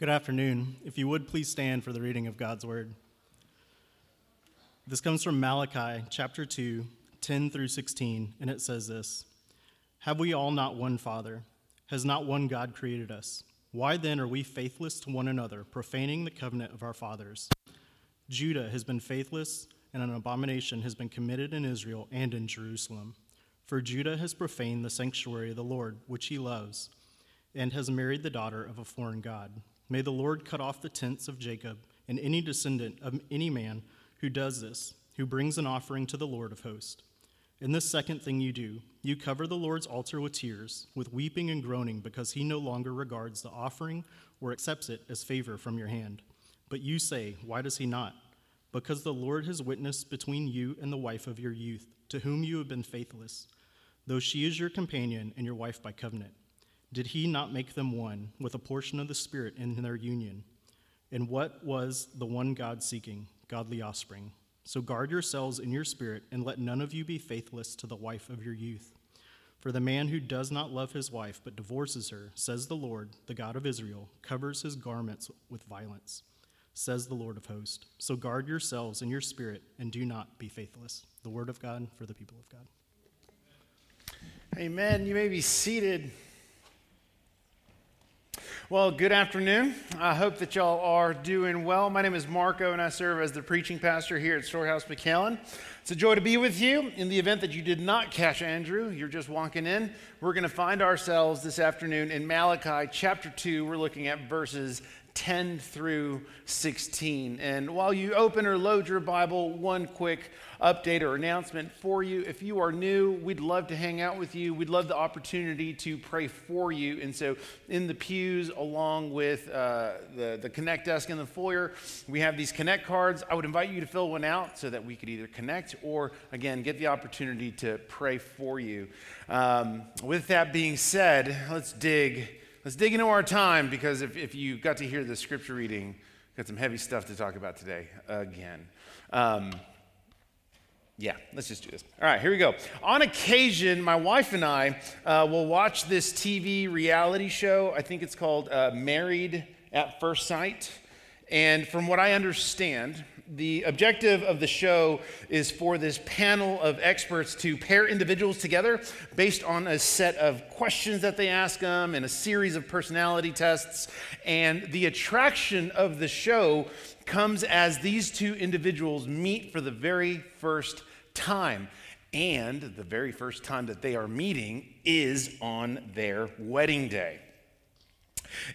Good afternoon. If you would please stand for the reading of God's word. This comes from Malachi chapter 2, 10 through 16, and it says this Have we all not one Father? Has not one God created us? Why then are we faithless to one another, profaning the covenant of our fathers? Judah has been faithless, and an abomination has been committed in Israel and in Jerusalem. For Judah has profaned the sanctuary of the Lord, which he loves, and has married the daughter of a foreign God. May the Lord cut off the tents of Jacob and any descendant of any man who does this, who brings an offering to the Lord of hosts. And this second thing you do, you cover the Lord's altar with tears, with weeping and groaning, because he no longer regards the offering or accepts it as favor from your hand. But you say, Why does he not? Because the Lord has witnessed between you and the wife of your youth, to whom you have been faithless, though she is your companion and your wife by covenant. Did he not make them one with a portion of the Spirit in their union? And what was the one God seeking? Godly offspring. So guard yourselves in your spirit, and let none of you be faithless to the wife of your youth. For the man who does not love his wife but divorces her, says the Lord, the God of Israel, covers his garments with violence, says the Lord of hosts. So guard yourselves in your spirit, and do not be faithless. The word of God for the people of God. Amen. You may be seated. Well, good afternoon. I hope that y'all are doing well. My name is Marco, and I serve as the preaching pastor here at Storehouse McAllen. It's a joy to be with you. In the event that you did not catch Andrew, you're just walking in, we're going to find ourselves this afternoon in Malachi chapter 2. We're looking at verses 10 through 16. And while you open or load your Bible, one quick update or announcement for you. If you are new, we'd love to hang out with you. We'd love the opportunity to pray for you. And so, in the pews, along with uh, the, the Connect desk in the foyer, we have these Connect cards. I would invite you to fill one out so that we could either connect or, again, get the opportunity to pray for you. Um, with that being said, let's dig. Let's dig into our time because if, if you got to hear the scripture reading, got some heavy stuff to talk about today again. Um, yeah, let's just do this. All right, here we go. On occasion, my wife and I uh, will watch this TV reality show. I think it's called uh, Married at First Sight. And from what I understand, the objective of the show is for this panel of experts to pair individuals together based on a set of questions that they ask them and a series of personality tests. And the attraction of the show comes as these two individuals meet for the very first time. And the very first time that they are meeting is on their wedding day.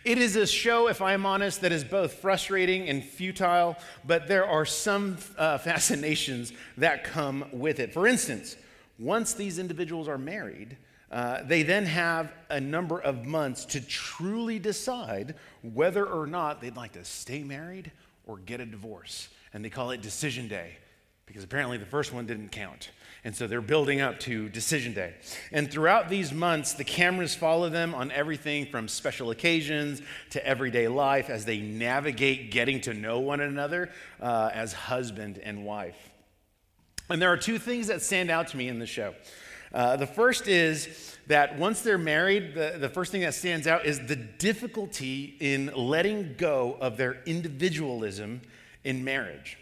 It is a show, if I'm honest, that is both frustrating and futile, but there are some uh, fascinations that come with it. For instance, once these individuals are married, uh, they then have a number of months to truly decide whether or not they'd like to stay married or get a divorce. And they call it decision day because apparently the first one didn't count. And so they're building up to decision day. And throughout these months, the cameras follow them on everything from special occasions to everyday life as they navigate getting to know one another uh, as husband and wife. And there are two things that stand out to me in the show. Uh, the first is that once they're married, the, the first thing that stands out is the difficulty in letting go of their individualism in marriage.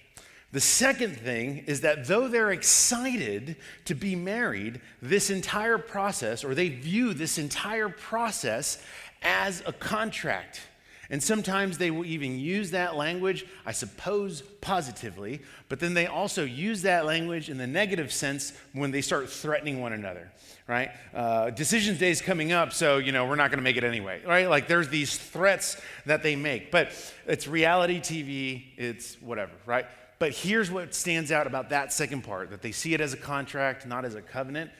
The second thing is that though they're excited to be married, this entire process, or they view this entire process as a contract. And sometimes they will even use that language, I suppose, positively, but then they also use that language in the negative sense when they start threatening one another, right? Uh, decisions day is coming up, so, you know, we're not going to make it anyway, right? Like there's these threats that they make, but it's reality TV, it's whatever, right? But here's what stands out about that second part that they see it as a contract, not as a covenant.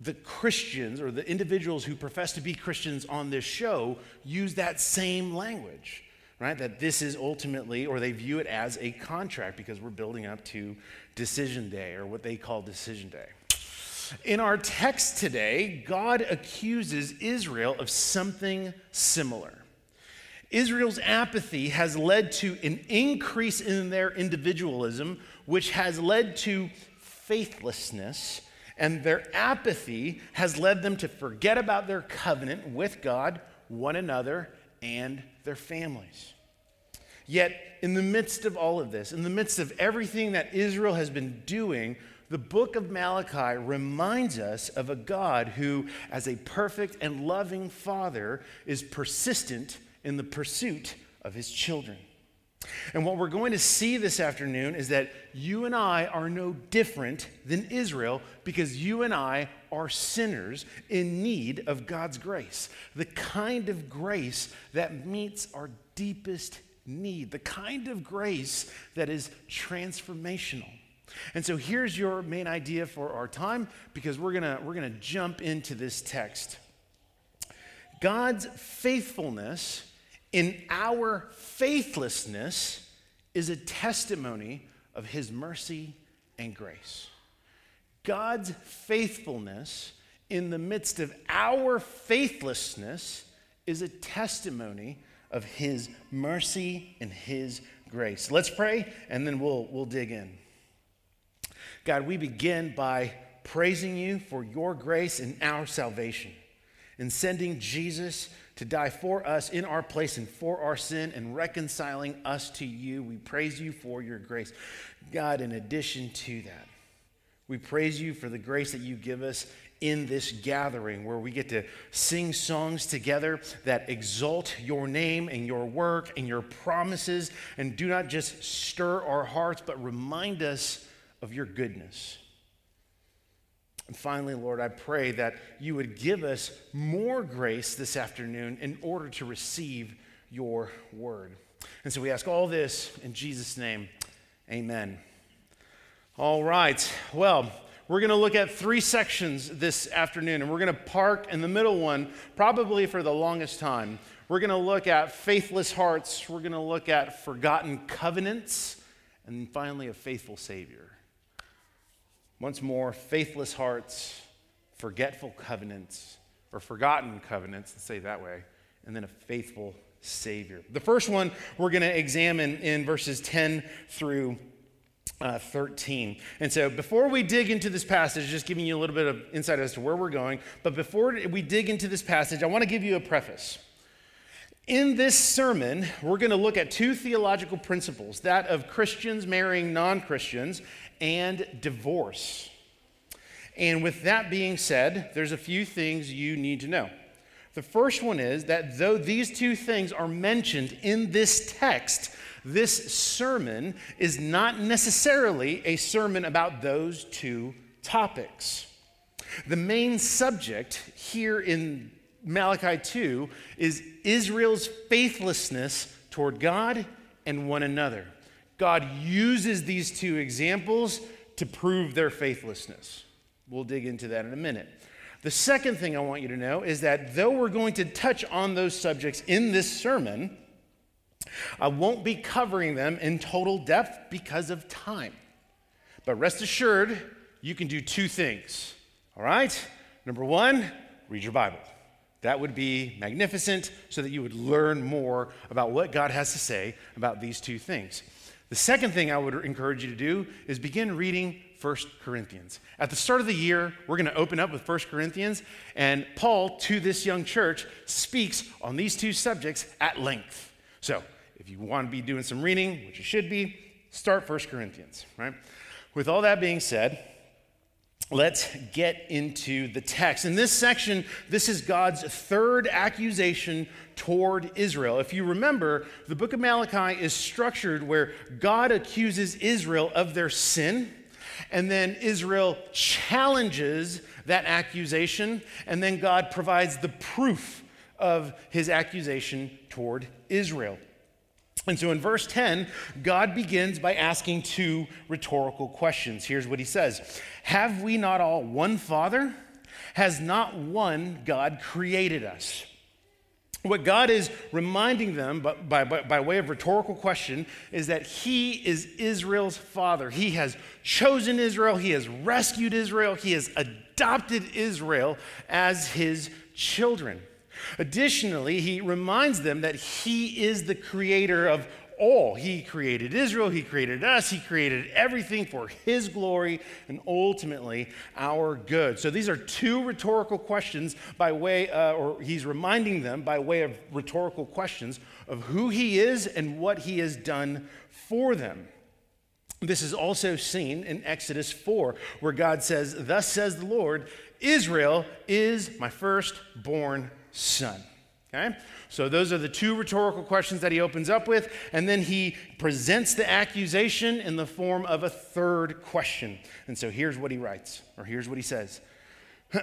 The Christians or the individuals who profess to be Christians on this show use that same language, right? That this is ultimately, or they view it as a contract because we're building up to decision day or what they call decision day. In our text today, God accuses Israel of something similar. Israel's apathy has led to an increase in their individualism, which has led to faithlessness. And their apathy has led them to forget about their covenant with God, one another, and their families. Yet, in the midst of all of this, in the midst of everything that Israel has been doing, the book of Malachi reminds us of a God who, as a perfect and loving father, is persistent in the pursuit of his children. And what we're going to see this afternoon is that you and I are no different than Israel because you and I are sinners in need of God's grace. The kind of grace that meets our deepest need, the kind of grace that is transformational. And so here's your main idea for our time because we're going to we're going to jump into this text. God's faithfulness in our faithlessness is a testimony of his mercy and grace. God's faithfulness in the midst of our faithlessness is a testimony of his mercy and his grace. Let's pray and then we'll, we'll dig in. God, we begin by praising you for your grace and our salvation, in sending Jesus to die for us in our place and for our sin and reconciling us to you. We praise you for your grace. God, in addition to that, we praise you for the grace that you give us in this gathering where we get to sing songs together that exalt your name and your work and your promises and do not just stir our hearts, but remind us of your goodness. And finally, Lord, I pray that you would give us more grace this afternoon in order to receive your word. And so we ask all this in Jesus' name. Amen. All right. Well, we're going to look at three sections this afternoon, and we're going to park in the middle one probably for the longest time. We're going to look at faithless hearts, we're going to look at forgotten covenants, and finally, a faithful Savior. Once more, faithless hearts, forgetful covenants, or forgotten covenants, let's say that way, and then a faithful Savior. The first one we're going to examine in verses 10 through uh, 13. And so before we dig into this passage, just giving you a little bit of insight as to where we're going, but before we dig into this passage, I want to give you a preface. In this sermon, we're going to look at two theological principles that of Christians marrying non Christians and divorce. And with that being said, there's a few things you need to know. The first one is that though these two things are mentioned in this text, this sermon is not necessarily a sermon about those two topics. The main subject here in Malachi 2 is Israel's faithlessness toward God and one another. God uses these two examples to prove their faithlessness. We'll dig into that in a minute. The second thing I want you to know is that though we're going to touch on those subjects in this sermon, I won't be covering them in total depth because of time. But rest assured, you can do two things. All right? Number one, read your Bible. That would be magnificent so that you would learn more about what God has to say about these two things. The second thing I would encourage you to do is begin reading 1 Corinthians. At the start of the year, we're going to open up with 1 Corinthians, and Paul, to this young church, speaks on these two subjects at length. So, if you want to be doing some reading, which you should be, start 1 Corinthians, right? With all that being said, let's get into the text. In this section, this is God's third accusation toward Israel. If you remember, the book of Malachi is structured where God accuses Israel of their sin, and then Israel challenges that accusation, and then God provides the proof of his accusation toward Israel. And so in verse 10, God begins by asking two rhetorical questions. Here's what he says Have we not all one Father? Has not one God created us? What God is reminding them by, by, by, way of rhetorical question is that He is Israel's father. He has chosen Israel, He has rescued Israel, He has adopted Israel as His children. Additionally, He reminds them that He is the creator of all. He created Israel, He created us, He created everything for His glory and ultimately our good. So these are two rhetorical questions by way, uh, or He's reminding them by way of rhetorical questions of who He is and what He has done for them. This is also seen in Exodus 4, where God says, Thus says the Lord, Israel is my firstborn son. Okay? So those are the two rhetorical questions that he opens up with, and then he presents the accusation in the form of a third question. And so here's what he writes, or here's what he says.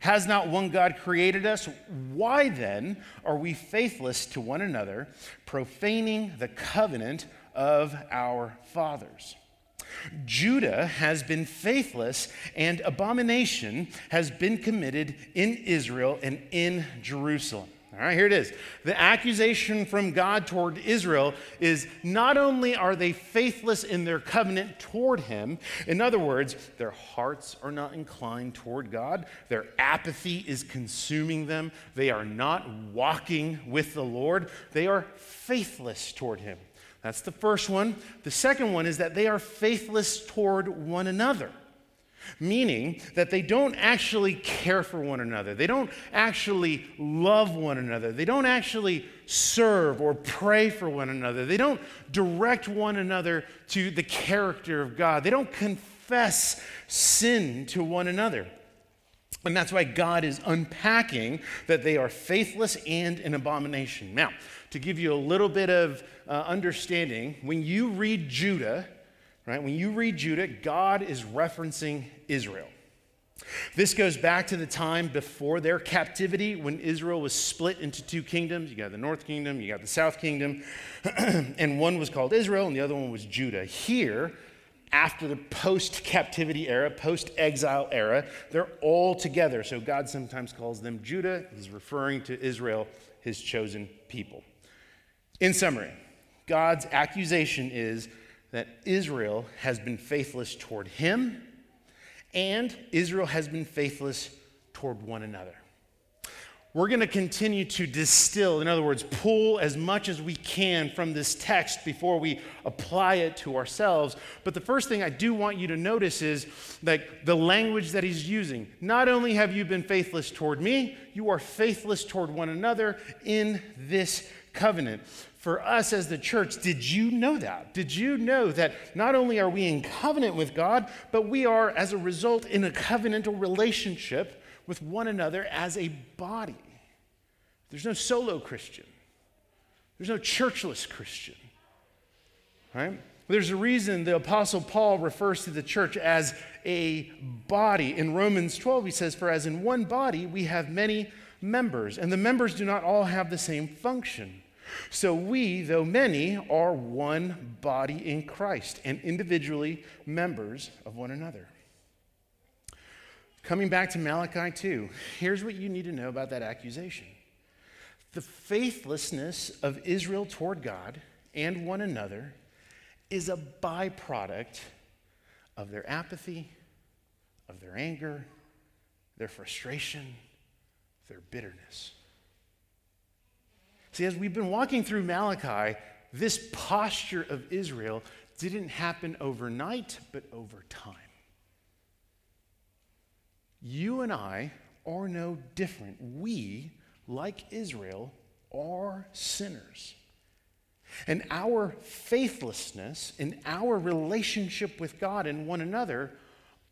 Has not one God created us? Why then are we faithless to one another, profaning the covenant of our fathers? Judah has been faithless, and abomination has been committed in Israel and in Jerusalem. All right, here it is. The accusation from God toward Israel is not only are they faithless in their covenant toward Him, in other words, their hearts are not inclined toward God, their apathy is consuming them, they are not walking with the Lord, they are faithless toward Him. That's the first one. The second one is that they are faithless toward one another, meaning that they don't actually care for one another. They don't actually love one another. They don't actually serve or pray for one another. They don't direct one another to the character of God. They don't confess sin to one another. And that's why God is unpacking that they are faithless and an abomination. Now, to give you a little bit of uh, understanding, when you read Judah, right, when you read Judah, God is referencing Israel. This goes back to the time before their captivity when Israel was split into two kingdoms. You got the north kingdom, you got the south kingdom, and one was called Israel and the other one was Judah. Here, after the post captivity era, post exile era, they're all together. So God sometimes calls them Judah. He's referring to Israel, his chosen people. In summary, God's accusation is that Israel has been faithless toward him and Israel has been faithless toward one another. We're going to continue to distill, in other words, pull as much as we can from this text before we apply it to ourselves. But the first thing I do want you to notice is like the language that he's using. Not only have you been faithless toward me, you are faithless toward one another in this covenant. For us as the church, did you know that? Did you know that not only are we in covenant with God, but we are, as a result, in a covenantal relationship with one another as a body? There's no solo Christian, there's no churchless Christian, right? There's a reason the Apostle Paul refers to the church as a body. In Romans 12, he says, For as in one body we have many members, and the members do not all have the same function. So we, though many, are one body in Christ and individually members of one another. Coming back to Malachi 2, here's what you need to know about that accusation. The faithlessness of Israel toward God and one another is a byproduct of their apathy, of their anger, their frustration, their bitterness. See, as we've been walking through Malachi, this posture of Israel didn't happen overnight, but over time. You and I are no different. We, like Israel, are sinners. And our faithlessness in our relationship with God and one another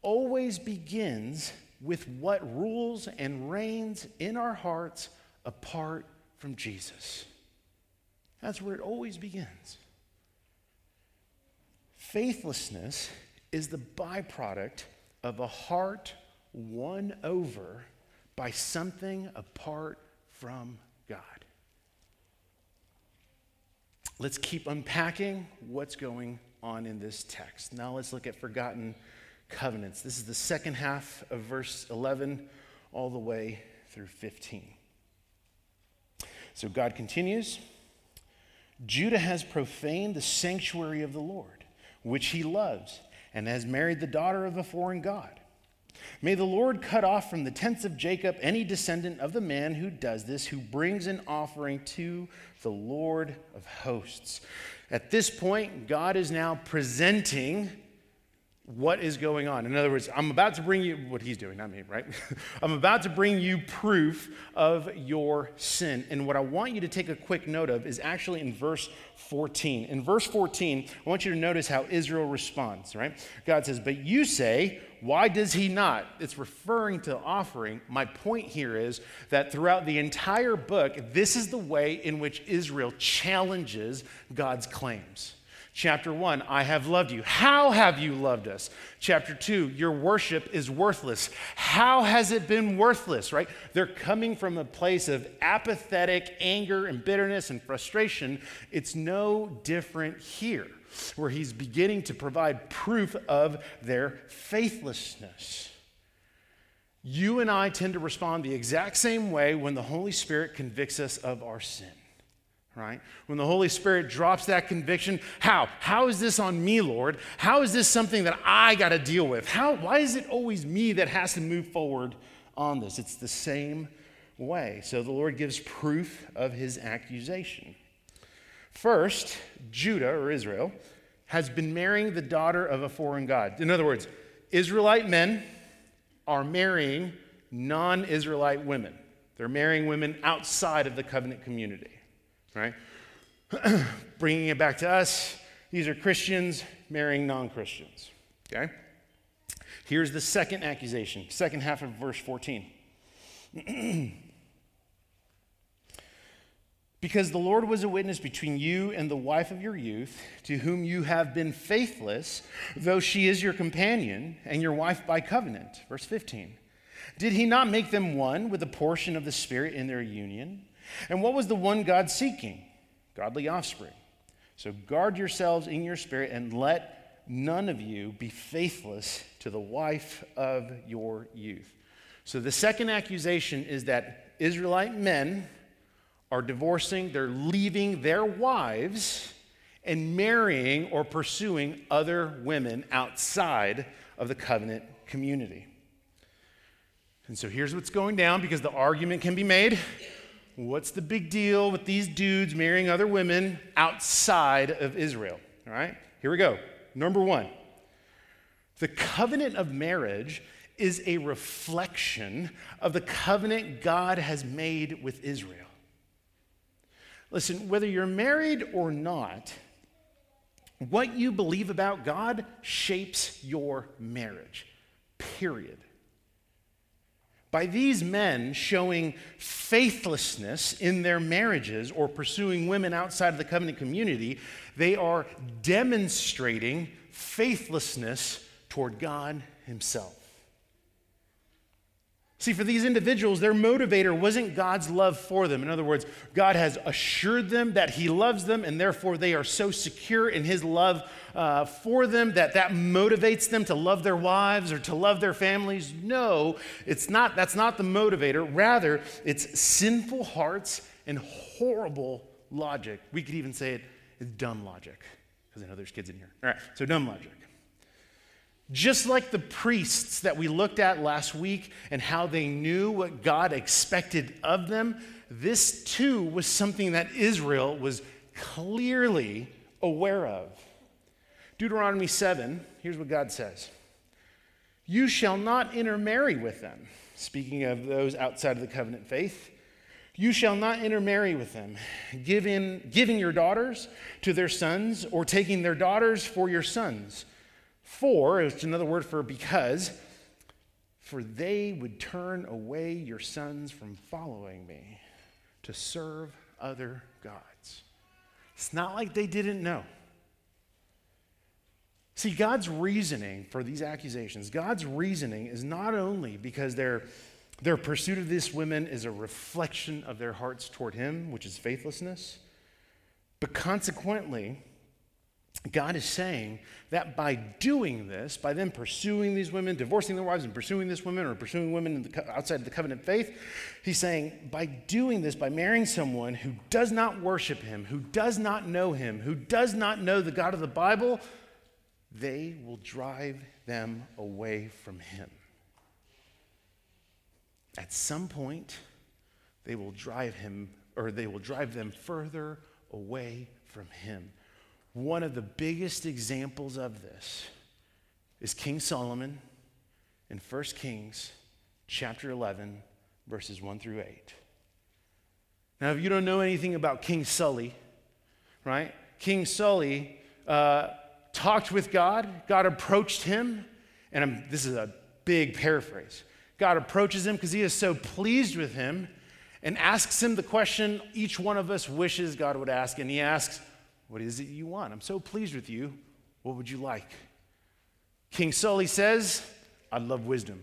always begins with what rules and reigns in our hearts apart from Jesus. That's where it always begins. Faithlessness is the byproduct of a heart won over by something apart from God. Let's keep unpacking what's going on in this text. Now let's look at forgotten covenants. This is the second half of verse 11 all the way through 15. So God continues Judah has profaned the sanctuary of the Lord, which he loves, and has married the daughter of a foreign God. May the Lord cut off from the tents of Jacob any descendant of the man who does this, who brings an offering to the Lord of hosts. At this point, God is now presenting what is going on. In other words, I'm about to bring you what he's doing, not me, right? I'm about to bring you proof of your sin. And what I want you to take a quick note of is actually in verse 14. In verse 14, I want you to notice how Israel responds, right? God says, But you say, why does he not? It's referring to offering. My point here is that throughout the entire book, this is the way in which Israel challenges God's claims. Chapter 1, I have loved you. How have you loved us? Chapter 2, your worship is worthless. How has it been worthless, right? They're coming from a place of apathetic anger and bitterness and frustration. It's no different here where he's beginning to provide proof of their faithlessness. You and I tend to respond the exact same way when the Holy Spirit convicts us of our sin. Right? When the Holy Spirit drops that conviction, how? How is this on me, Lord? How is this something that I got to deal with? How, why is it always me that has to move forward on this? It's the same way. So the Lord gives proof of his accusation. First, Judah or Israel has been marrying the daughter of a foreign god. In other words, Israelite men are marrying non Israelite women. They're marrying women outside of the covenant community, right? Bringing it back to us, these are Christians marrying non Christians, okay? Here's the second accusation, second half of verse 14. Because the Lord was a witness between you and the wife of your youth, to whom you have been faithless, though she is your companion and your wife by covenant. Verse 15. Did he not make them one with a portion of the Spirit in their union? And what was the one God seeking? Godly offspring. So guard yourselves in your spirit and let none of you be faithless to the wife of your youth. So the second accusation is that Israelite men are divorcing, they're leaving their wives and marrying or pursuing other women outside of the covenant community. And so here's what's going down because the argument can be made. What's the big deal with these dudes marrying other women outside of Israel? All right, here we go. Number one the covenant of marriage is a reflection of the covenant God has made with Israel. Listen, whether you're married or not, what you believe about God shapes your marriage, period. By these men showing faithlessness in their marriages or pursuing women outside of the covenant community, they are demonstrating faithlessness toward God Himself. See, for these individuals, their motivator wasn't God's love for them. In other words, God has assured them that He loves them, and therefore they are so secure in His love uh, for them that that motivates them to love their wives or to love their families. No, it's not. That's not the motivator. Rather, it's sinful hearts and horrible logic. We could even say it is dumb logic, because I know there's kids in here. All right, so dumb logic. Just like the priests that we looked at last week and how they knew what God expected of them, this too was something that Israel was clearly aware of. Deuteronomy 7, here's what God says You shall not intermarry with them. Speaking of those outside of the covenant faith, you shall not intermarry with them, giving, giving your daughters to their sons or taking their daughters for your sons for, it's another word for because, for they would turn away your sons from following me to serve other gods. It's not like they didn't know. See, God's reasoning for these accusations, God's reasoning is not only because their, their pursuit of these women is a reflection of their hearts toward Him, which is faithlessness, but consequently, God is saying that by doing this, by them pursuing these women, divorcing their wives and pursuing this woman or pursuing women the, outside of the covenant faith, he's saying by doing this, by marrying someone who does not worship him, who does not know him, who does not know the God of the Bible, they will drive them away from him. at some point, they will drive him, or they will drive them further away from him. One of the biggest examples of this is King Solomon in 1 Kings chapter 11, verses 1 through 8. Now, if you don't know anything about King Sully, right? King Sully uh, talked with God, God approached him, and I'm, this is a big paraphrase. God approaches him because he is so pleased with him and asks him the question each one of us wishes God would ask. And he asks, What is it you want? I'm so pleased with you. What would you like? King Sully says, I'd love wisdom.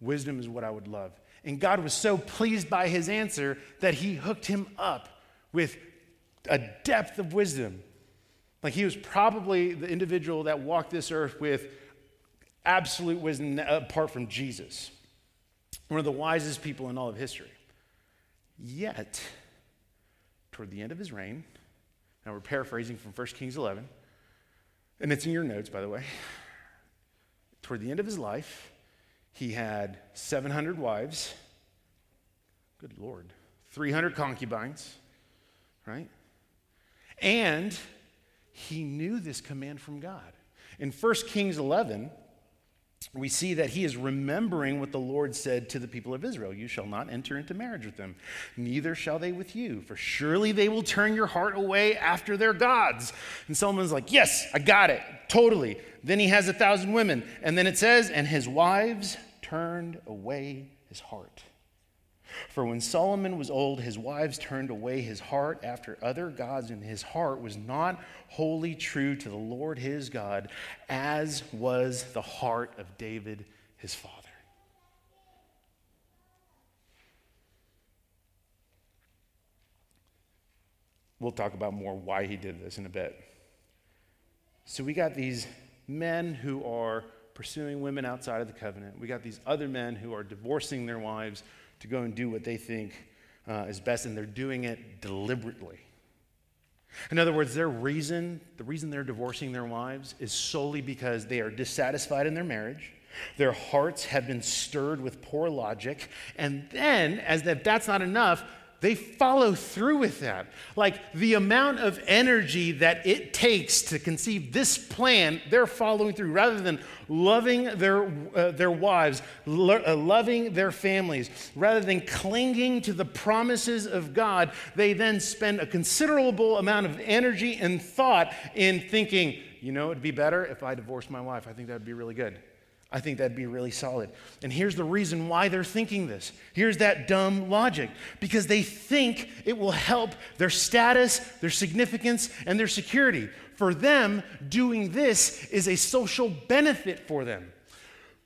Wisdom is what I would love. And God was so pleased by his answer that he hooked him up with a depth of wisdom. Like he was probably the individual that walked this earth with absolute wisdom apart from Jesus. One of the wisest people in all of history. Yet, toward the end of his reign, now we're paraphrasing from 1 Kings 11, and it's in your notes, by the way. Toward the end of his life, he had 700 wives. Good Lord. 300 concubines, right? And he knew this command from God. In 1 Kings 11, we see that he is remembering what the Lord said to the people of Israel You shall not enter into marriage with them, neither shall they with you, for surely they will turn your heart away after their gods. And Solomon's like, Yes, I got it, totally. Then he has a thousand women. And then it says, And his wives turned away his heart. For when Solomon was old, his wives turned away his heart after other gods, and his heart was not wholly true to the Lord his God, as was the heart of David his father. We'll talk about more why he did this in a bit. So we got these men who are pursuing women outside of the covenant. We got these other men who are divorcing their wives to go and do what they think uh, is best, and they're doing it deliberately. In other words, their reason, the reason they're divorcing their wives is solely because they are dissatisfied in their marriage. Their hearts have been stirred with poor logic. And then, as if that's not enough, they follow through with that. Like the amount of energy that it takes to conceive this plan, they're following through rather than loving their, uh, their wives, lo- uh, loving their families, rather than clinging to the promises of God. They then spend a considerable amount of energy and thought in thinking, you know, it'd be better if I divorced my wife. I think that'd be really good. I think that'd be really solid. And here's the reason why they're thinking this. Here's that dumb logic because they think it will help their status, their significance, and their security. For them, doing this is a social benefit for them.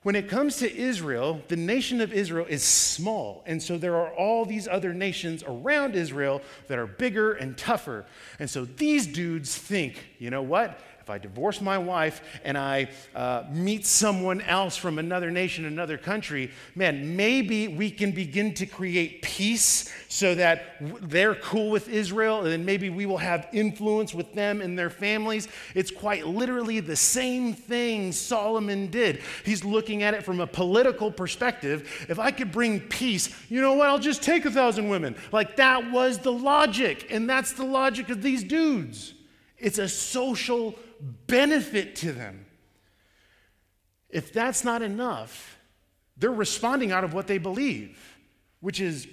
When it comes to Israel, the nation of Israel is small. And so there are all these other nations around Israel that are bigger and tougher. And so these dudes think, you know what? If I divorce my wife and I uh, meet someone else from another nation, another country, man, maybe we can begin to create peace so that they're cool with Israel and maybe we will have influence with them and their families. It's quite literally the same thing Solomon did. He's looking at it from a political perspective. If I could bring peace, you know what? I'll just take a thousand women. Like that was the logic, and that's the logic of these dudes. It's a social benefit to them. If that's not enough, they're responding out of what they believe, which is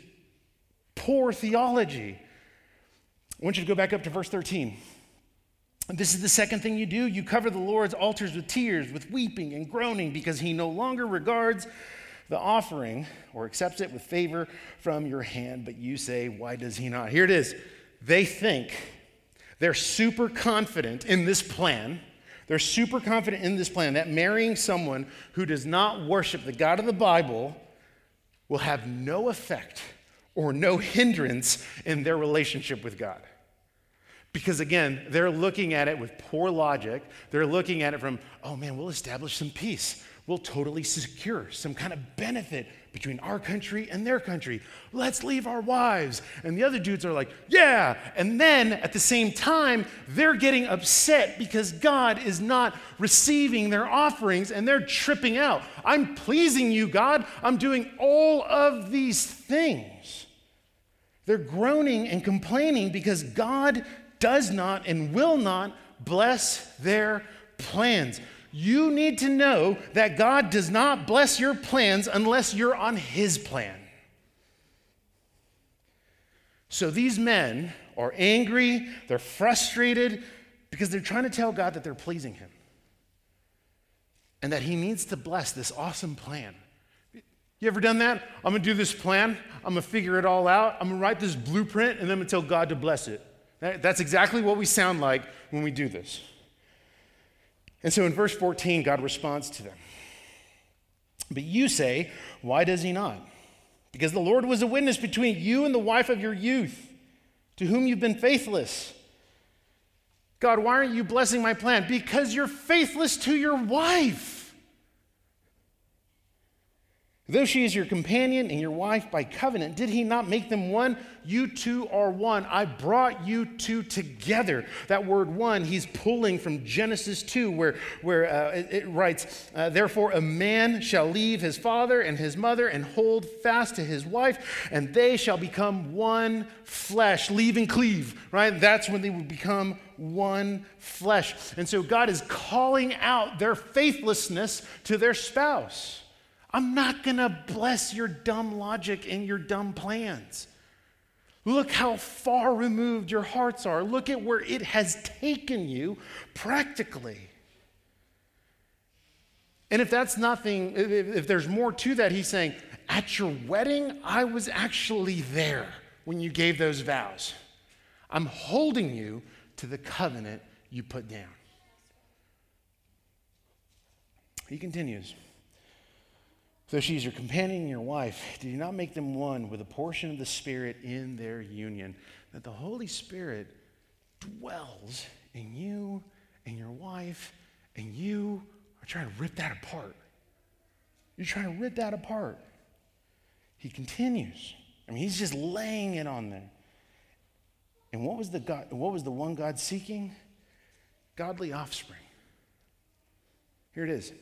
poor theology. I want you to go back up to verse 13. This is the second thing you do. You cover the Lord's altars with tears, with weeping and groaning, because he no longer regards the offering or accepts it with favor from your hand. But you say, Why does he not? Here it is. They think they're super confident in this plan. They're super confident in this plan that marrying someone who does not worship the God of the Bible will have no effect or no hindrance in their relationship with God. Because again, they're looking at it with poor logic. They're looking at it from, oh man, we'll establish some peace. We'll totally secure some kind of benefit between our country and their country. Let's leave our wives. And the other dudes are like, yeah. And then at the same time, they're getting upset because God is not receiving their offerings and they're tripping out. I'm pleasing you, God. I'm doing all of these things. They're groaning and complaining because God does not and will not bless their plans. You need to know that God does not bless your plans unless you're on His plan. So these men are angry, they're frustrated because they're trying to tell God that they're pleasing Him and that He needs to bless this awesome plan. You ever done that? I'm gonna do this plan, I'm gonna figure it all out, I'm gonna write this blueprint, and then I'm gonna tell God to bless it. That's exactly what we sound like when we do this. And so in verse 14, God responds to them. But you say, Why does he not? Because the Lord was a witness between you and the wife of your youth, to whom you've been faithless. God, why aren't you blessing my plan? Because you're faithless to your wife. Though she is your companion and your wife by covenant, did he not make them one? You two are one. I brought you two together. That word one, he's pulling from Genesis 2, where, where uh, it, it, writes, uh, Therefore, a man shall leave his father and his mother and hold fast to his wife, and they shall become one flesh. Leave and cleave, right? That's when they would become one flesh. And so God is calling out their faithlessness to their spouse. I'm not going to bless your dumb logic and your dumb plans. Look how far removed your hearts are. Look at where it has taken you practically. And if that's nothing, if, there's more to that, he's saying, at your wedding, I was actually there when you gave those vows. I'm holding you to the covenant you put down. He continues. Though she is your companion and your wife, did you not make them one with a portion of the Spirit in their union? That the Holy Spirit dwells in you and your wife, and you are trying to rip that apart. You're trying to rip that apart. He continues. I mean, he's just laying it on there. And what was the God, what was the one God seeking? Godly offspring. Here it is.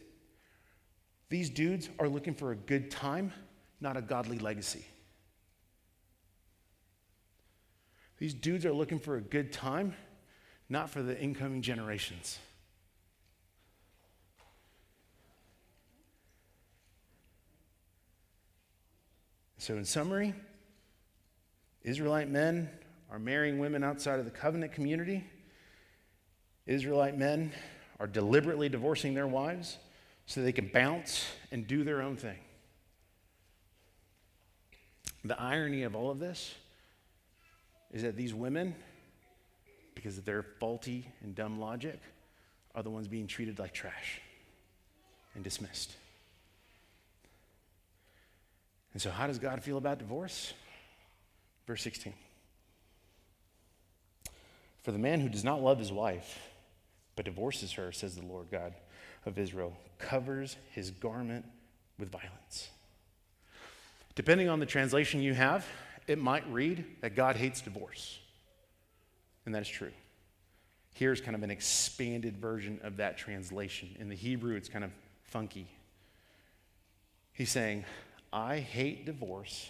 These dudes are looking for a good time, not a godly legacy. These dudes are looking for a good time, not for the incoming generations. So, in summary, Israelite men are marrying women outside of the covenant community. Israelite men are deliberately divorcing their wives so they can bounce and do their own thing. The irony of all of this is that these women, because of their faulty and dumb logic, are the ones being treated like trash and dismissed. And so, how does God feel about divorce? Verse 16. For the man who does not love his wife, but divorces her, says the Lord God of Israel, covers his garment with violence. Depending on the translation you have, it might read that God hates divorce. And that is true. Here's kind of an expanded version of that translation. In the Hebrew, it's kind of funky. He's saying, I hate divorce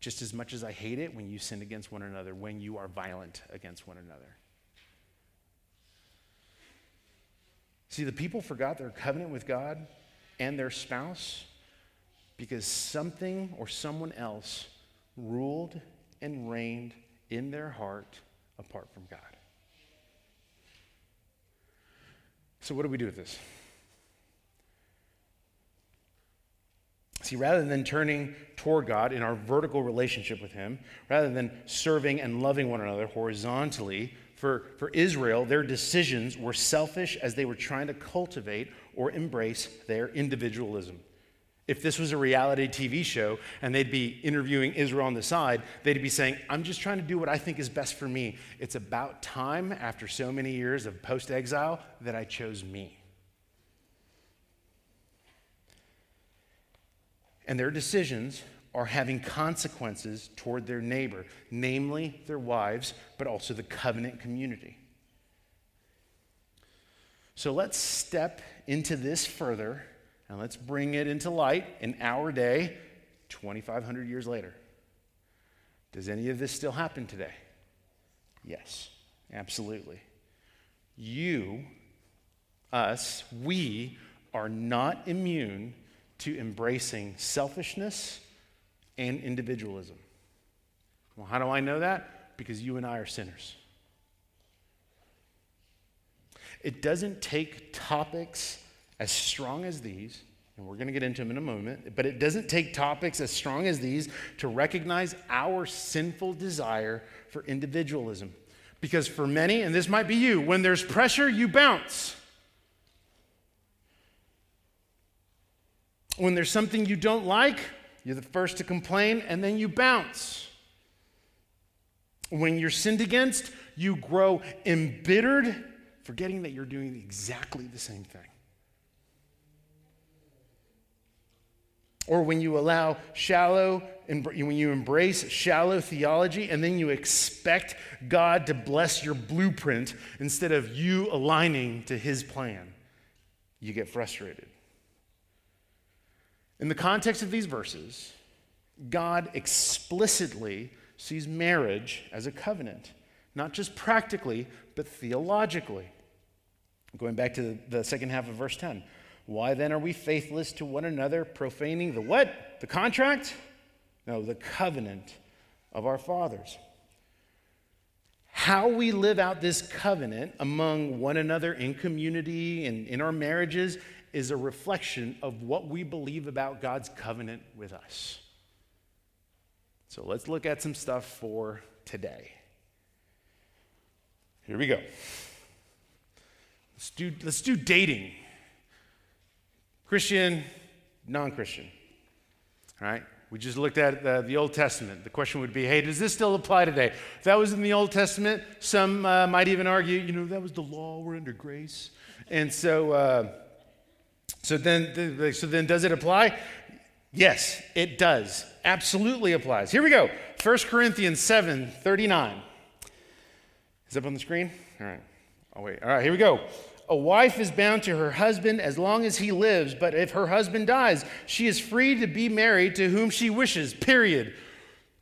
just as much as I hate it when you sin against one another, when you are violent against one another. See, the people forgot their covenant with God and their spouse because something or someone else ruled and reigned in their heart apart from God. So, what do we do with this? See, rather than turning toward God in our vertical relationship with Him, rather than serving and loving one another horizontally, for, for Israel, their decisions were selfish as they were trying to cultivate or embrace their individualism. If this was a reality TV show and they'd be interviewing Israel on the side, they'd be saying, I'm just trying to do what I think is best for me. It's about time, after so many years of post exile, that I chose me. and their decisions are having consequences toward their neighbor, namely their wives, but also the covenant community. So let's step into this further and let's bring it into light in our day, 2,500 years later. Does any of this still happen today? Yes, absolutely. You, us, we are not immune to embracing selfishness and individualism. Well, how do I know that? Because you and I are sinners. It doesn't take topics as strong as these, and we're going to get into them in a moment, but it doesn't take topics as strong as these to recognize our sinful desire for individualism. Because for many, and this might be you, when there's pressure, you bounce. When there's something you don't like, you're the first to complain and then you bounce. When you're sinned against, you grow embittered, forgetting that you're doing exactly the same thing. Or when you allow shallow, when you embrace shallow theology and then you expect God to bless your blueprint instead of you aligning to his plan, you get frustrated. In the context of these verses, God explicitly sees marriage as a covenant, not just practically, but theologically. Going back to the second half of verse 10. Why then are we faithless to one another, profaning the what? The contract? No, the covenant of our fathers. How we live out this covenant among one another in community and in our marriages is a reflection of what we believe about God's covenant with us. So let's look at some stuff for today. Here we go. Let's do, let's do dating. Christian, non Christian. All right? We just looked at the, the, Old Testament. The question would be hey, does this still apply today? If that was in the Old Testament, some uh, might even argue, you know, that was the law, we're under grace. And so, uh, so then, so then does it apply? Yes, it does. Absolutely applies. Here we go. 1 Corinthians 7 39. Is up on the screen? All right. Oh, wait. All right, here we go. A wife is bound to her husband as long as he lives, but if her husband dies, she is free to be married to whom she wishes, period.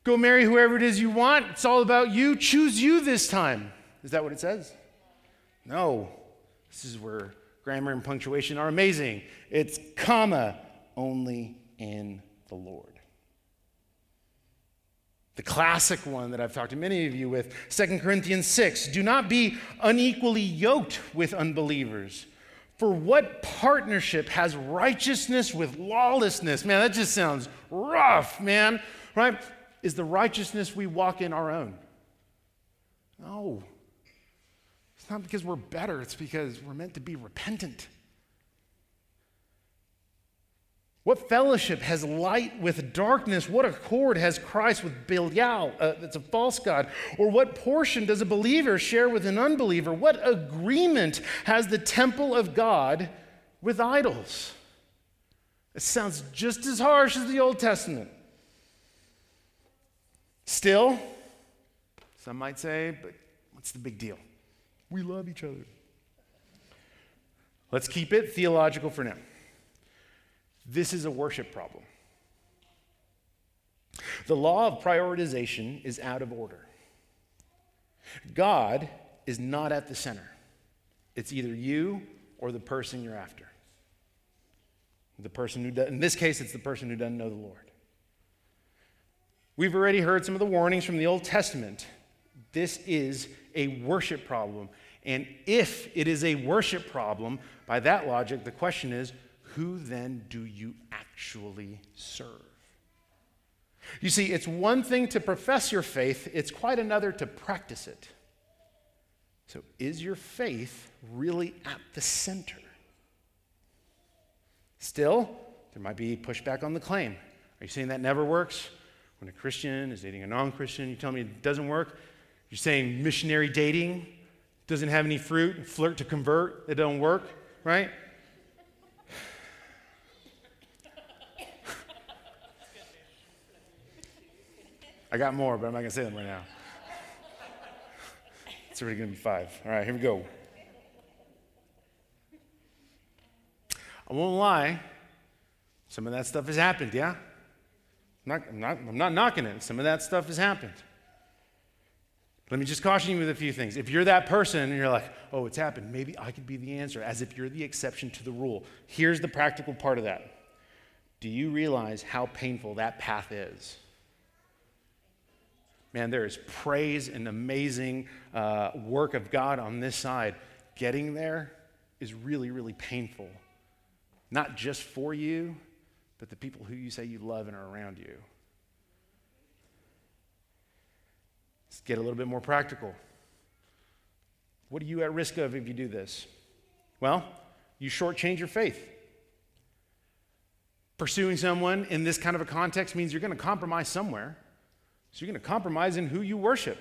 Go marry whoever it is you want. It's all about you. Choose you this time. Is that what it says? No. This is where grammar and punctuation are amazing. It's comma, only in the Lord. The classic one that I've talked to many of you with, 2 Corinthians 6 do not be unequally yoked with unbelievers. For what partnership has righteousness with lawlessness? Man, that just sounds rough, man, right? Is the righteousness we walk in our own? No not because we're better, it's because we're meant to be repentant. What fellowship has light with darkness? What accord has Christ with Belial? Uh, that's a false God. Or what portion does a believer share with an unbeliever? What agreement has the temple of God with idols? It sounds just as harsh as the Old Testament. Still, some might say, but what's the big deal? We love each other. Let's keep it theological for now. This is a worship problem. The law of prioritization is out of order. God is not at the center. It's either you or the person you're after. The person who in this case, it's the person who doesn't know the Lord. We've already heard some of the warnings from the Old Testament. This is a worship problem. And if it is a worship problem, by that logic, the question is who then do you actually serve? You see, it's one thing to profess your faith, it's quite another to practice it. So, is your faith really at the center? Still, there might be pushback on the claim. Are you saying that never works? When a Christian is dating a non Christian, you tell me it doesn't work? You're saying missionary dating doesn't have any fruit, flirt to convert, it don't work, right? I got more, but I'm not going to say them right now. It's already going to be five. All right, here we go. I won't lie, some of that stuff has happened, yeah? I'm not, I'm not, I'm not knocking it. Some of that stuff has happened. Let me just caution you with a few things. If you're that person and you're like, oh, it's happened, maybe I could be the answer, as if you're the exception to the rule. Here's the practical part of that. Do you realize how painful that path is? Man, there is praise and amazing uh, work of God on this side. Getting there is really, really painful. Not just for you, but the people who you say you love and are around you. Get a little bit more practical. What are you at risk of if you do this? Well, you shortchange your faith. Pursuing someone in this kind of a context means you're going to compromise somewhere. So you're going to compromise in who you worship.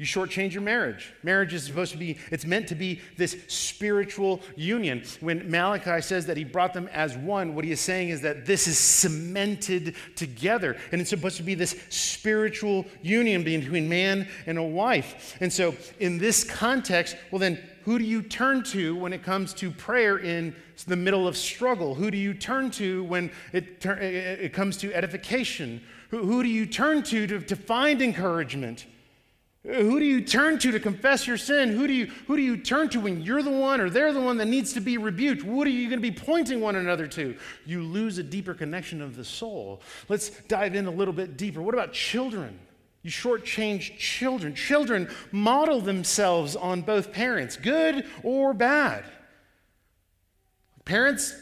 You shortchange your marriage. Marriage is supposed to be, it's meant to be this spiritual union. When Malachi says that he brought them as one, what he is saying is that this is cemented together. And it's supposed to be this spiritual union between man and a wife. And so, in this context, well, then, who do you turn to when it comes to prayer in the middle of struggle? Who do you turn to when it, it comes to edification? Who, who do you turn to, to to find encouragement? Who do you turn to to confess your sin? Who do you, who do you turn to when you're the one or they're the one that needs to be rebuked? What are you going to be pointing one another to? You lose a deeper connection of the soul. Let's dive in a little bit deeper. What about children? You shortchange children. Children model themselves on both parents, good or bad. Parents,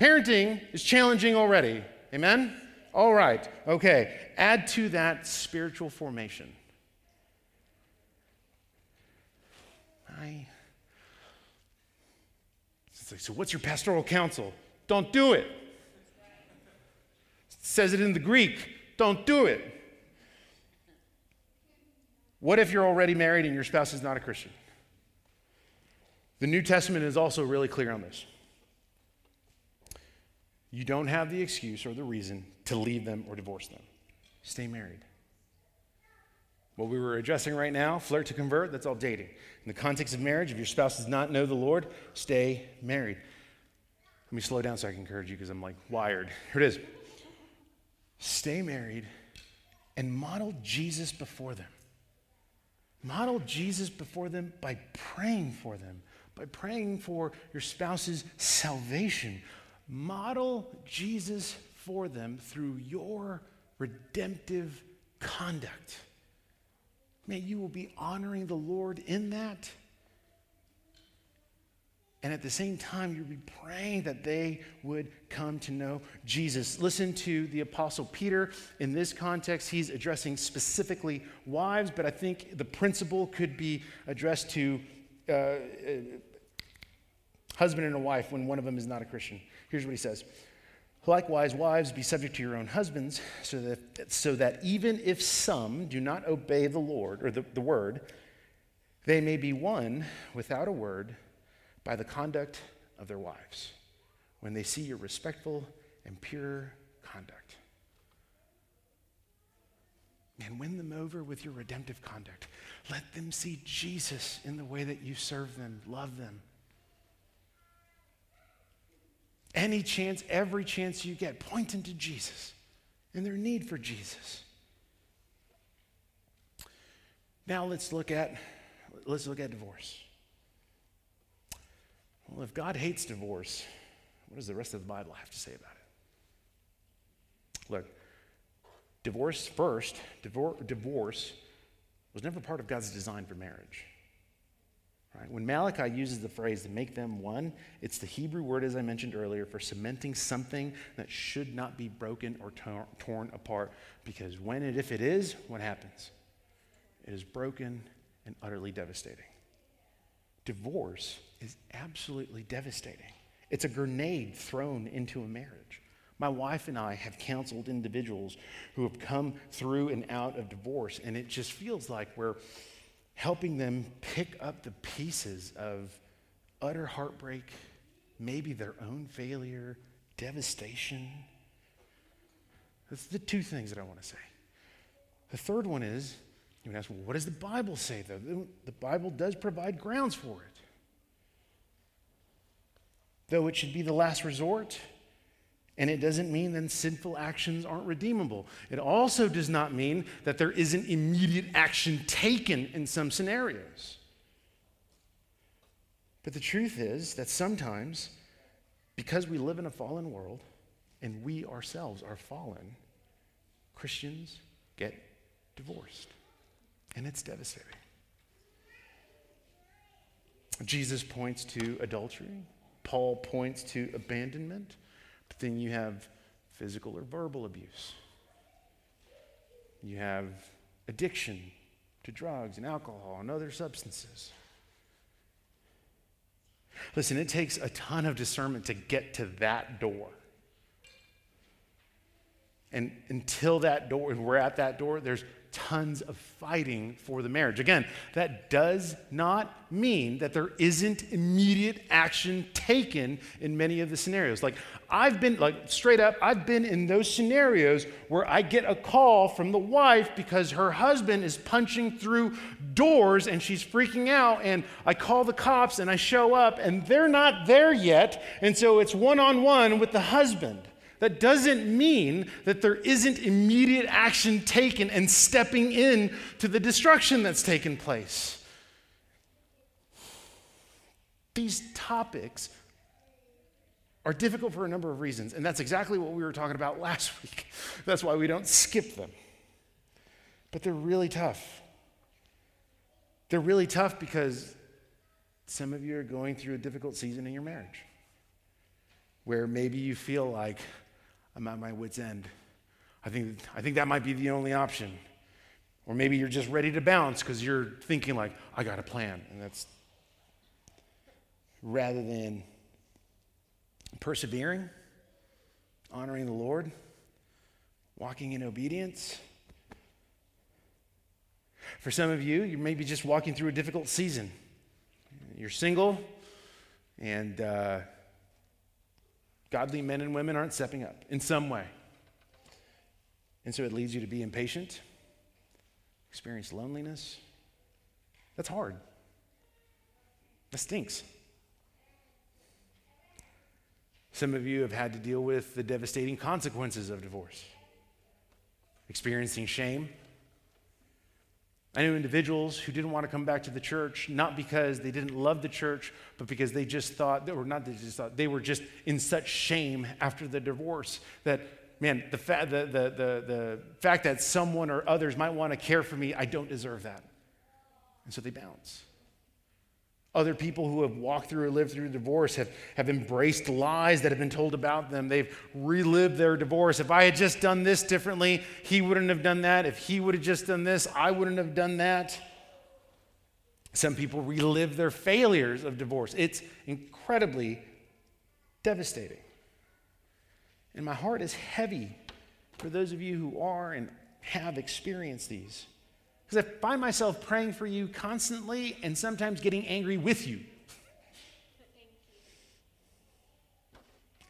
parenting is challenging already. Amen? All right, okay. Add to that spiritual formation. I. Like, so, what's your pastoral counsel? Don't do it. it. Says it in the Greek. Don't do it. What if you're already married and your spouse is not a Christian? The New Testament is also really clear on this. You don't have the excuse or the reason to leave them or divorce them. Stay married. What we were addressing right now, flirt to convert, that's all dating. In the context of marriage, if your spouse does not know the Lord, stay married. Let me slow down so I can encourage you because I'm like wired. Here it is. Stay married and model Jesus before them. Model Jesus before them by praying for them, by praying for your spouse's salvation. Model Jesus for them through your redemptive conduct. Man, you will be honoring the Lord in that. And at the same time, you'll be praying that they would come to know Jesus. Listen to the Apostle Peter. In this context, he's addressing specifically wives, but I think the principle could be addressed to uh, uh, husband and a wife when one of them is not a Christian. Here's what he says Likewise, wives, be subject to your own husbands, so that, so that even if some do not obey the Lord, or the, the word, they may be won without a word by the conduct of their wives, when they see your respectful and pure conduct. And win them over with your redemptive conduct. Let them see Jesus in the way that you serve them, love them, any chance, every chance you get, point them to Jesus and their need for Jesus. Now let's look at let's look at divorce. Well, if God hates divorce, what does the rest of the Bible have to say about it? Look, divorce first, divorce, divorce was never part of God's design for marriage. Right? When Malachi uses the phrase to make them one, it's the Hebrew word, as I mentioned earlier, for cementing something that should not be broken or tor- torn apart. Because when and if it is, what happens? It is broken and utterly devastating. Divorce is absolutely devastating. It's a grenade thrown into a marriage. My wife and I have counseled individuals who have come through and out of divorce, and it just feels like we're helping them pick up the pieces of utter heartbreak, maybe their own failure, devastation. That's the two things that I want to say. The third one is you would ask, well, what does the Bible say, though? The Bible does provide grounds for it. Though it should be the last resort, and it doesn't mean that sinful actions aren't redeemable. It also does not mean that there isn't immediate action taken in some scenarios. But the truth is that sometimes, because we live in a fallen world and we ourselves are fallen, Christians get divorced. And it's devastating. Jesus points to adultery, Paul points to abandonment, but then you have physical or verbal abuse. You have addiction to drugs and alcohol and other substances. Listen, it takes a ton of discernment to get to that door. And until that door, and we're at that door, there's tons of fighting for the marriage. Again, that does not mean that there isn't immediate action taken in many of the scenarios. Like, I've been, like, straight up, I've been in those scenarios where I get a call from the wife because her husband is punching through doors and she's freaking out. And I call the cops and I show up and they're not there yet. And so it's one on one with the husband. That doesn't mean that there isn't immediate action taken and stepping in to the destruction that's taken place. These topics are difficult for a number of reasons, and that's exactly what we were talking about last week. That's why we don't skip them. But they're really tough. They're really tough because some of you are going through a difficult season in your marriage where maybe you feel like, I'm at my wits' end. I think, I think that might be the only option. Or maybe you're just ready to bounce because you're thinking, like, I got a plan. And that's rather than persevering, honoring the Lord, walking in obedience. For some of you, you may be just walking through a difficult season. You're single, and uh, Godly men and women aren't stepping up in some way. And so it leads you to be impatient, experience loneliness. That's hard. That stinks. Some of you have had to deal with the devastating consequences of divorce, experiencing shame, I knew individuals who didn't want to come back to the church, not because they didn't love the church, but because they just thought, or not they just thought, they were just in such shame after the divorce that, man, the, fa- the, the, the, the fact that someone or others might want to care for me, I don't deserve that. And so they bounce. Other people who have walked through or lived through divorce have, have embraced lies that have been told about them. They've relived their divorce. If I had just done this differently, he wouldn't have done that. If he would have just done this, I wouldn't have done that. Some people relive their failures of divorce. It's incredibly devastating. And my heart is heavy for those of you who are and have experienced these. Because I find myself praying for you constantly and sometimes getting angry with you.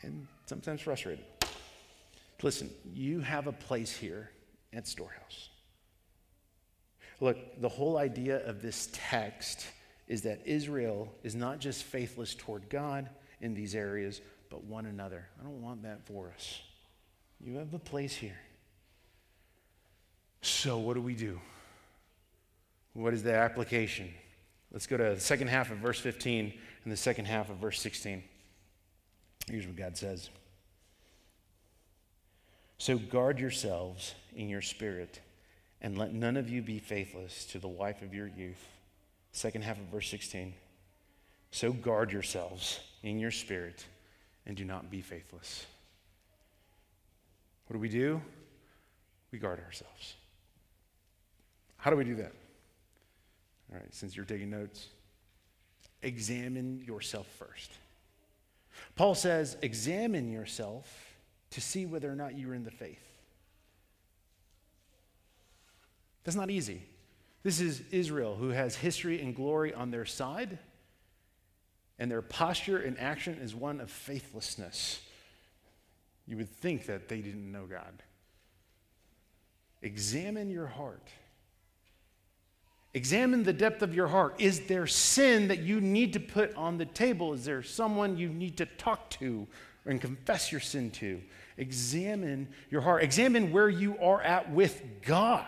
And sometimes frustrated. Listen, you have a place here at Storehouse. Look, the whole idea of this text is that Israel is not just faithless toward God in these areas, but one another. I don't want that for us. You have a place here. So, what do we do? What is the application? Let's go to the second half of verse 15 and the second half of verse 16. Here's what God says So guard yourselves in your spirit, and let none of you be faithless to the wife of your youth. Second half of verse 16. So guard yourselves in your spirit, and do not be faithless. What do we do? We guard ourselves. How do we do that? All right, since you're taking notes, examine yourself first. Paul says, examine yourself to see whether or not you're in the faith. That's not easy. This is Israel, who has history and glory on their side, and their posture and action is one of faithlessness. You would think that they didn't know God. examine your heart. Examine the depth of your heart. Is there sin that you need to put on the table? Is there someone you need to talk to and confess your sin to? Examine your heart. Examine where you are at with God.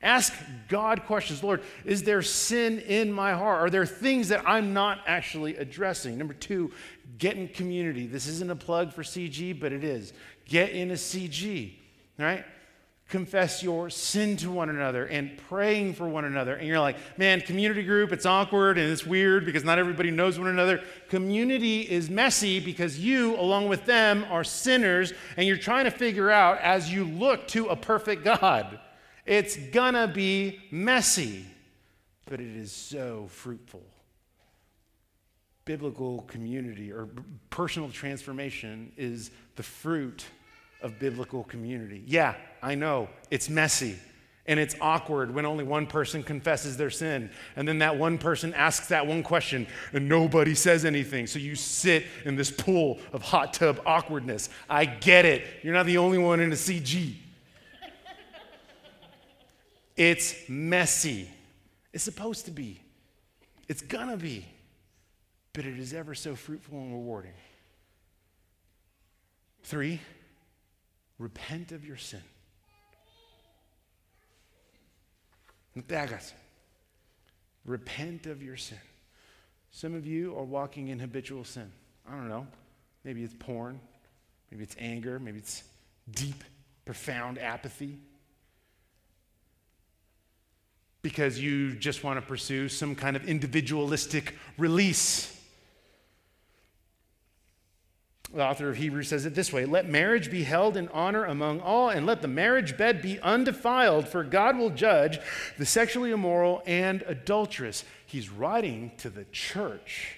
Ask God questions. Lord, is there sin in my heart? Are there things that I'm not actually addressing? Number two, get in community. This isn't a plug for CG, but it is. Get in a CG, right? Confess your sin to one another and praying for one another. And you're like, man, community group, it's awkward and it's weird because not everybody knows one another. Community is messy because you, along with them, are sinners and you're trying to figure out as you look to a perfect God. It's gonna be messy, but it is so fruitful. Biblical community or personal transformation is the fruit of biblical community. Yeah, I know, it's messy. And it's awkward when only one person confesses their sin. And then that one person asks that one question and nobody says anything. So you sit in this pool of hot tub awkwardness. I get it. You're not the only one in a CG. It's messy. It's supposed to be. It's gonna be. But it is ever so fruitful and rewarding. Three, repent of your sin. Repent of your sin. Some of you are walking in habitual sin. I don't know. Maybe it's porn. Maybe it's anger. Maybe it's deep, profound apathy because you just want to pursue some kind of individualistic release. The author of Hebrews says it this way Let marriage be held in honor among all, and let the marriage bed be undefiled, for God will judge the sexually immoral and adulterous. He's writing to the church.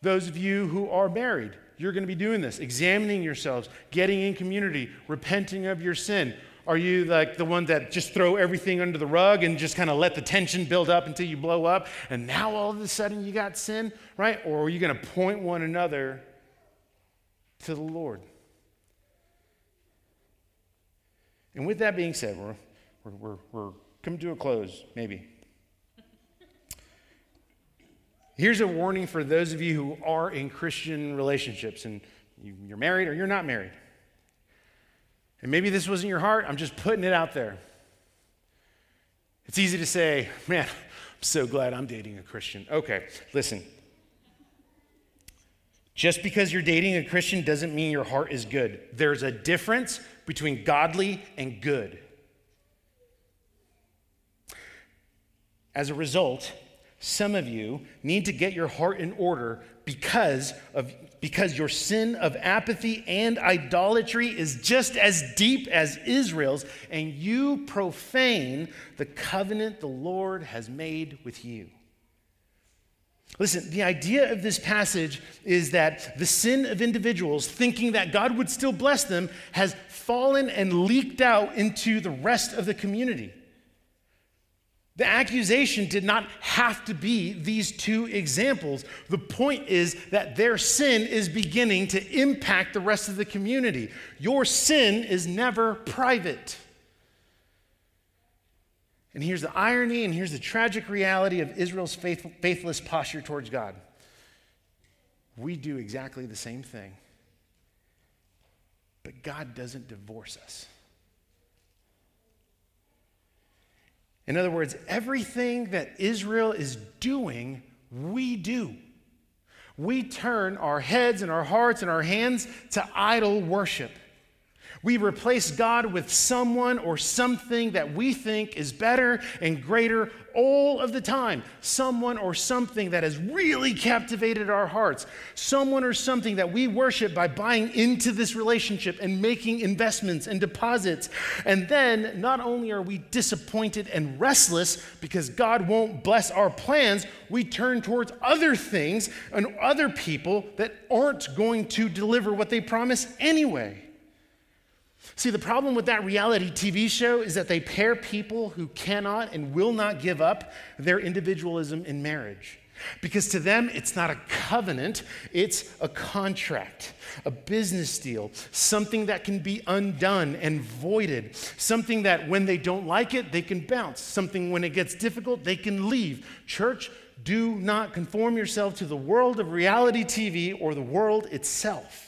Those of you who are married, you're going to be doing this, examining yourselves, getting in community, repenting of your sin. Are you like the one that just throw everything under the rug and just kind of let the tension build up until you blow up and now all of a sudden you got sin, right? Or are you going to point one another to the Lord? And with that being said, we're, we're, we're, we're coming to a close, maybe. Here's a warning for those of you who are in Christian relationships and you're married or you're not married. And maybe this wasn't your heart, I'm just putting it out there. It's easy to say, man, I'm so glad I'm dating a Christian. Okay, listen. Just because you're dating a Christian doesn't mean your heart is good. There's a difference between godly and good. As a result, some of you need to get your heart in order because of because your sin of apathy and idolatry is just as deep as Israel's, and you profane the covenant the Lord has made with you. Listen, the idea of this passage is that the sin of individuals thinking that God would still bless them has fallen and leaked out into the rest of the community. The accusation did not have to be these two examples. The point is that their sin is beginning to impact the rest of the community. Your sin is never private. And here's the irony, and here's the tragic reality of Israel's faith, faithless posture towards God. We do exactly the same thing, but God doesn't divorce us. In other words, everything that Israel is doing, we do. We turn our heads and our hearts and our hands to idol worship. We replace God with someone or something that we think is better and greater all of the time. Someone or something that has really captivated our hearts. Someone or something that we worship by buying into this relationship and making investments and deposits. And then not only are we disappointed and restless because God won't bless our plans, we turn towards other things and other people that aren't going to deliver what they promise anyway. See, the problem with that reality TV show is that they pair people who cannot and will not give up their individualism in marriage. Because to them, it's not a covenant, it's a contract, a business deal, something that can be undone and voided, something that when they don't like it, they can bounce, something when it gets difficult, they can leave. Church, do not conform yourself to the world of reality TV or the world itself.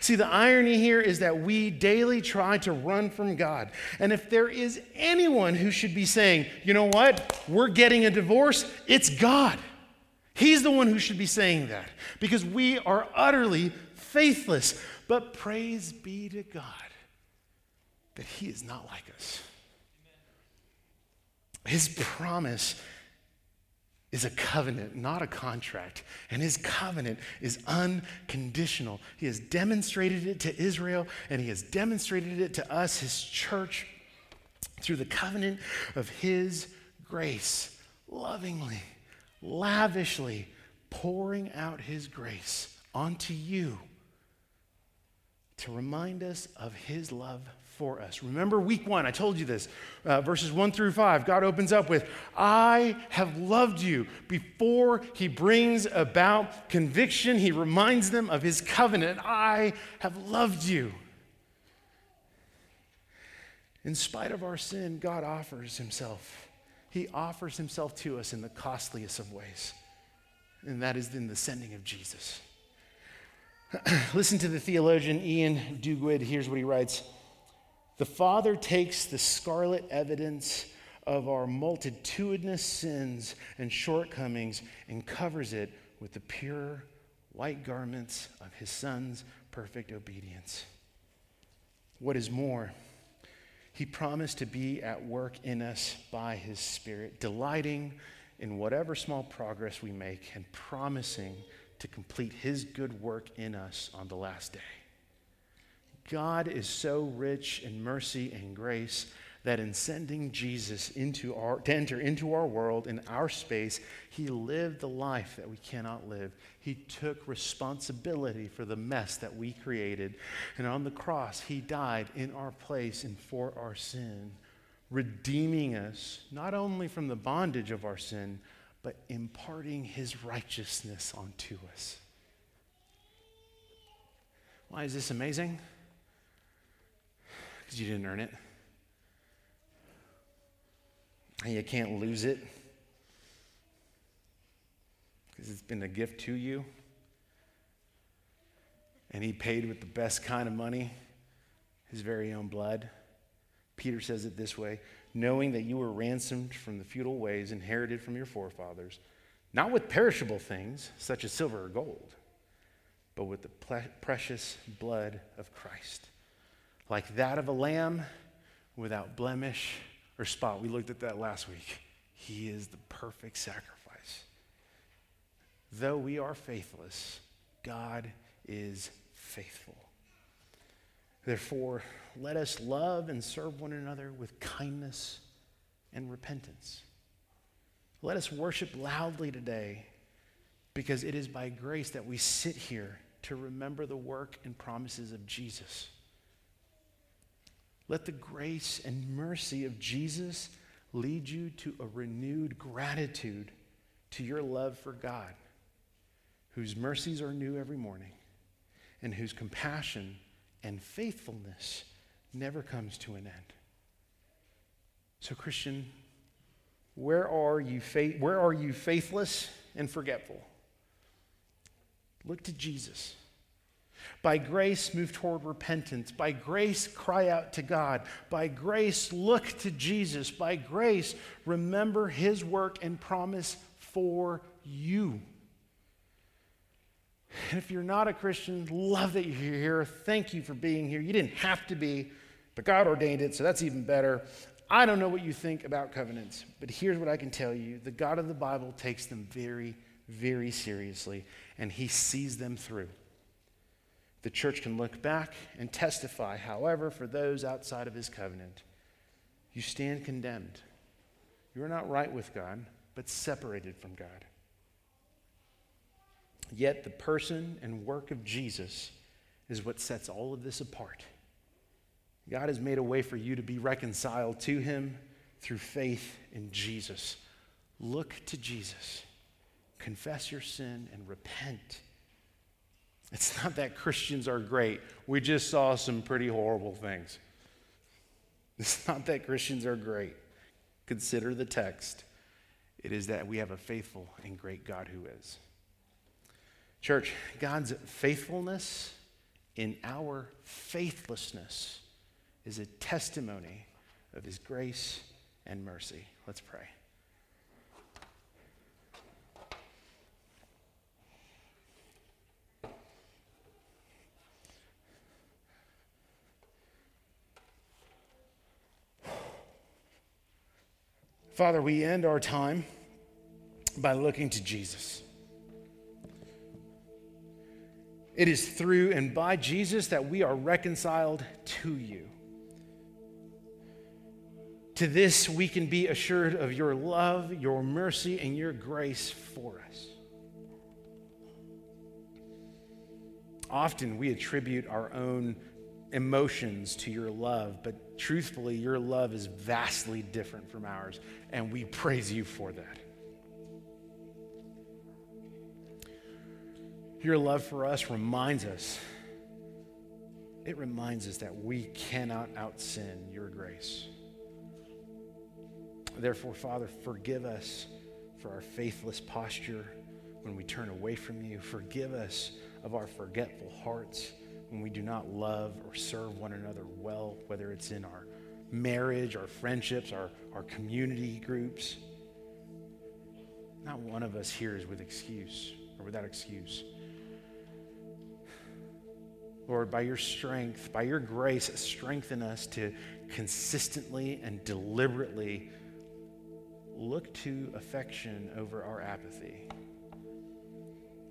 See, the irony here is that we daily try to run from God. And if there is anyone who should be saying, you know what, we're getting a divorce, it's God. He's the one who should be saying that because we are utterly faithless. But praise be to God that He is not like us. His promise is a covenant, not a contract. And his covenant is unconditional. He has demonstrated it to Israel, and he has demonstrated it to us, his church, through the covenant of his grace, lovingly lavishly pouring out his grace onto you to remind us of his love for us. Remember week one, I told you this, uh, verses one through five. God opens up with, I have loved you. Before he brings about conviction, he reminds them of his covenant. I have loved you. In spite of our sin, God offers himself he offers himself to us in the costliest of ways, and that is in the sending of Jesus. Listen to the theologian Iain Duguid. Here's what he writes The Father takes the scarlet evidence of our multitudinous sins and shortcomings and covers it with the pure white garments of his Son's perfect obedience. What is more, he promised to be at work in us by His Spirit, delighting in whatever small progress we make and promising to complete His good work in us on the last day. God is so rich in mercy and grace that in sending Jesus into our, to enter into our world, in our space, he lived the life that we cannot live. He took responsibility for the mess that we created. And on the cross, he died in our place and for our sin, redeeming us not only from the bondage of our sin, but imparting his righteousness onto us. Why is this amazing? Because you didn't earn it and you can't lose it because it's been a gift to you. And he paid with the best kind of money, his very own blood. Peter says it this way knowing that you were ransomed from the futile ways inherited from your forefathers, not with perishable things such as silver or gold, but with the precious blood of Christ, like that of a lamb without blemish or spot. We looked at that last week. He is the perfect sacrifice. Though we are faithless, God is faithful. Therefore, let us love and serve one another with kindness and repentance. Let us worship loudly today because it is by grace that we sit here to remember the work and promises of Jesus. Let the grace and mercy of Jesus lead you to a renewed gratitude to your love for God, whose mercies are new every morning, and whose compassion and faithfulness never comes to an end. So, Christian, where are you, where are you faithless and forgetful? Look to Jesus. By grace, move toward repentance. By grace, cry out to God. By grace, look to Jesus. By grace, remember his work and promise for you. And if you're not a Christian, love that you're here. Thank you for being here. You didn't have to be, but God ordained it, so that's even better. I don't know what you think about covenants, but here's what I can tell you the God of the Bible takes them very, very seriously, and he sees them through. The church can look back and testify. However, for those outside of his covenant, you stand condemned. You are not right with God, but separated from God. Yet the person and work of Jesus is what sets all of this apart. God has made a way for you to be reconciled to him through faith in Jesus. Look to Jesus. confess your sin and repent. It's not that Christians are great. We just saw some pretty horrible things. It's not that Christians are great. Consider the text. It is that we have a faithful and great God who is. Church, God's faithfulness in our faithlessness is a testimony of his grace and mercy. Let's pray. Father, we end our time by looking to Jesus. It is through and by Jesus that we are reconciled to you. To this, we can be assured of your love, your mercy, and your grace for us. Often we attribute our own emotions to your love, but truthfully, your love is vastly different from ours, and we praise you for that. Your love for us reminds us, it reminds us that we cannot out sin your grace. Therefore, Father, forgive us for our faithless posture when we turn away from you. Forgive us of our forgetful hearts when we do not love or serve one another well, whether it's in our marriage, our friendships, our, our community groups. Not one of us here is with excuse or without excuse. Lord, by your strength, by your grace, strengthen us to consistently and deliberately look to affection over our apathy.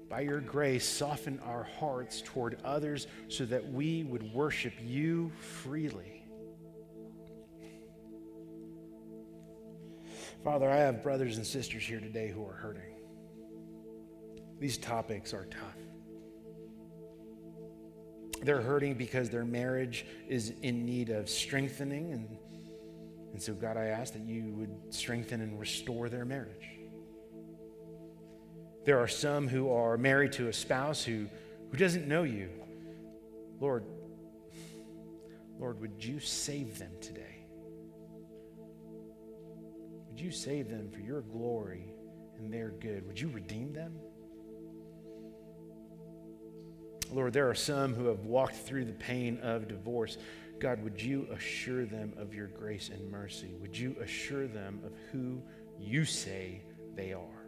By your grace, soften our hearts toward others so that we would worship you freely. Father, I have brothers and sisters here today who are hurting. These topics are tough. They're hurting because their marriage is in need of strengthening. And, and so, God, I ask that you would strengthen and restore their marriage. There are some who are married to a spouse who, who doesn't know you. Lord, Lord, would you save them today? Would you save them for your glory and their good? Would you redeem them? Lord, there are some who have walked through the pain of divorce. God, would you assure them of your grace and mercy? Would you assure them of who you say they are?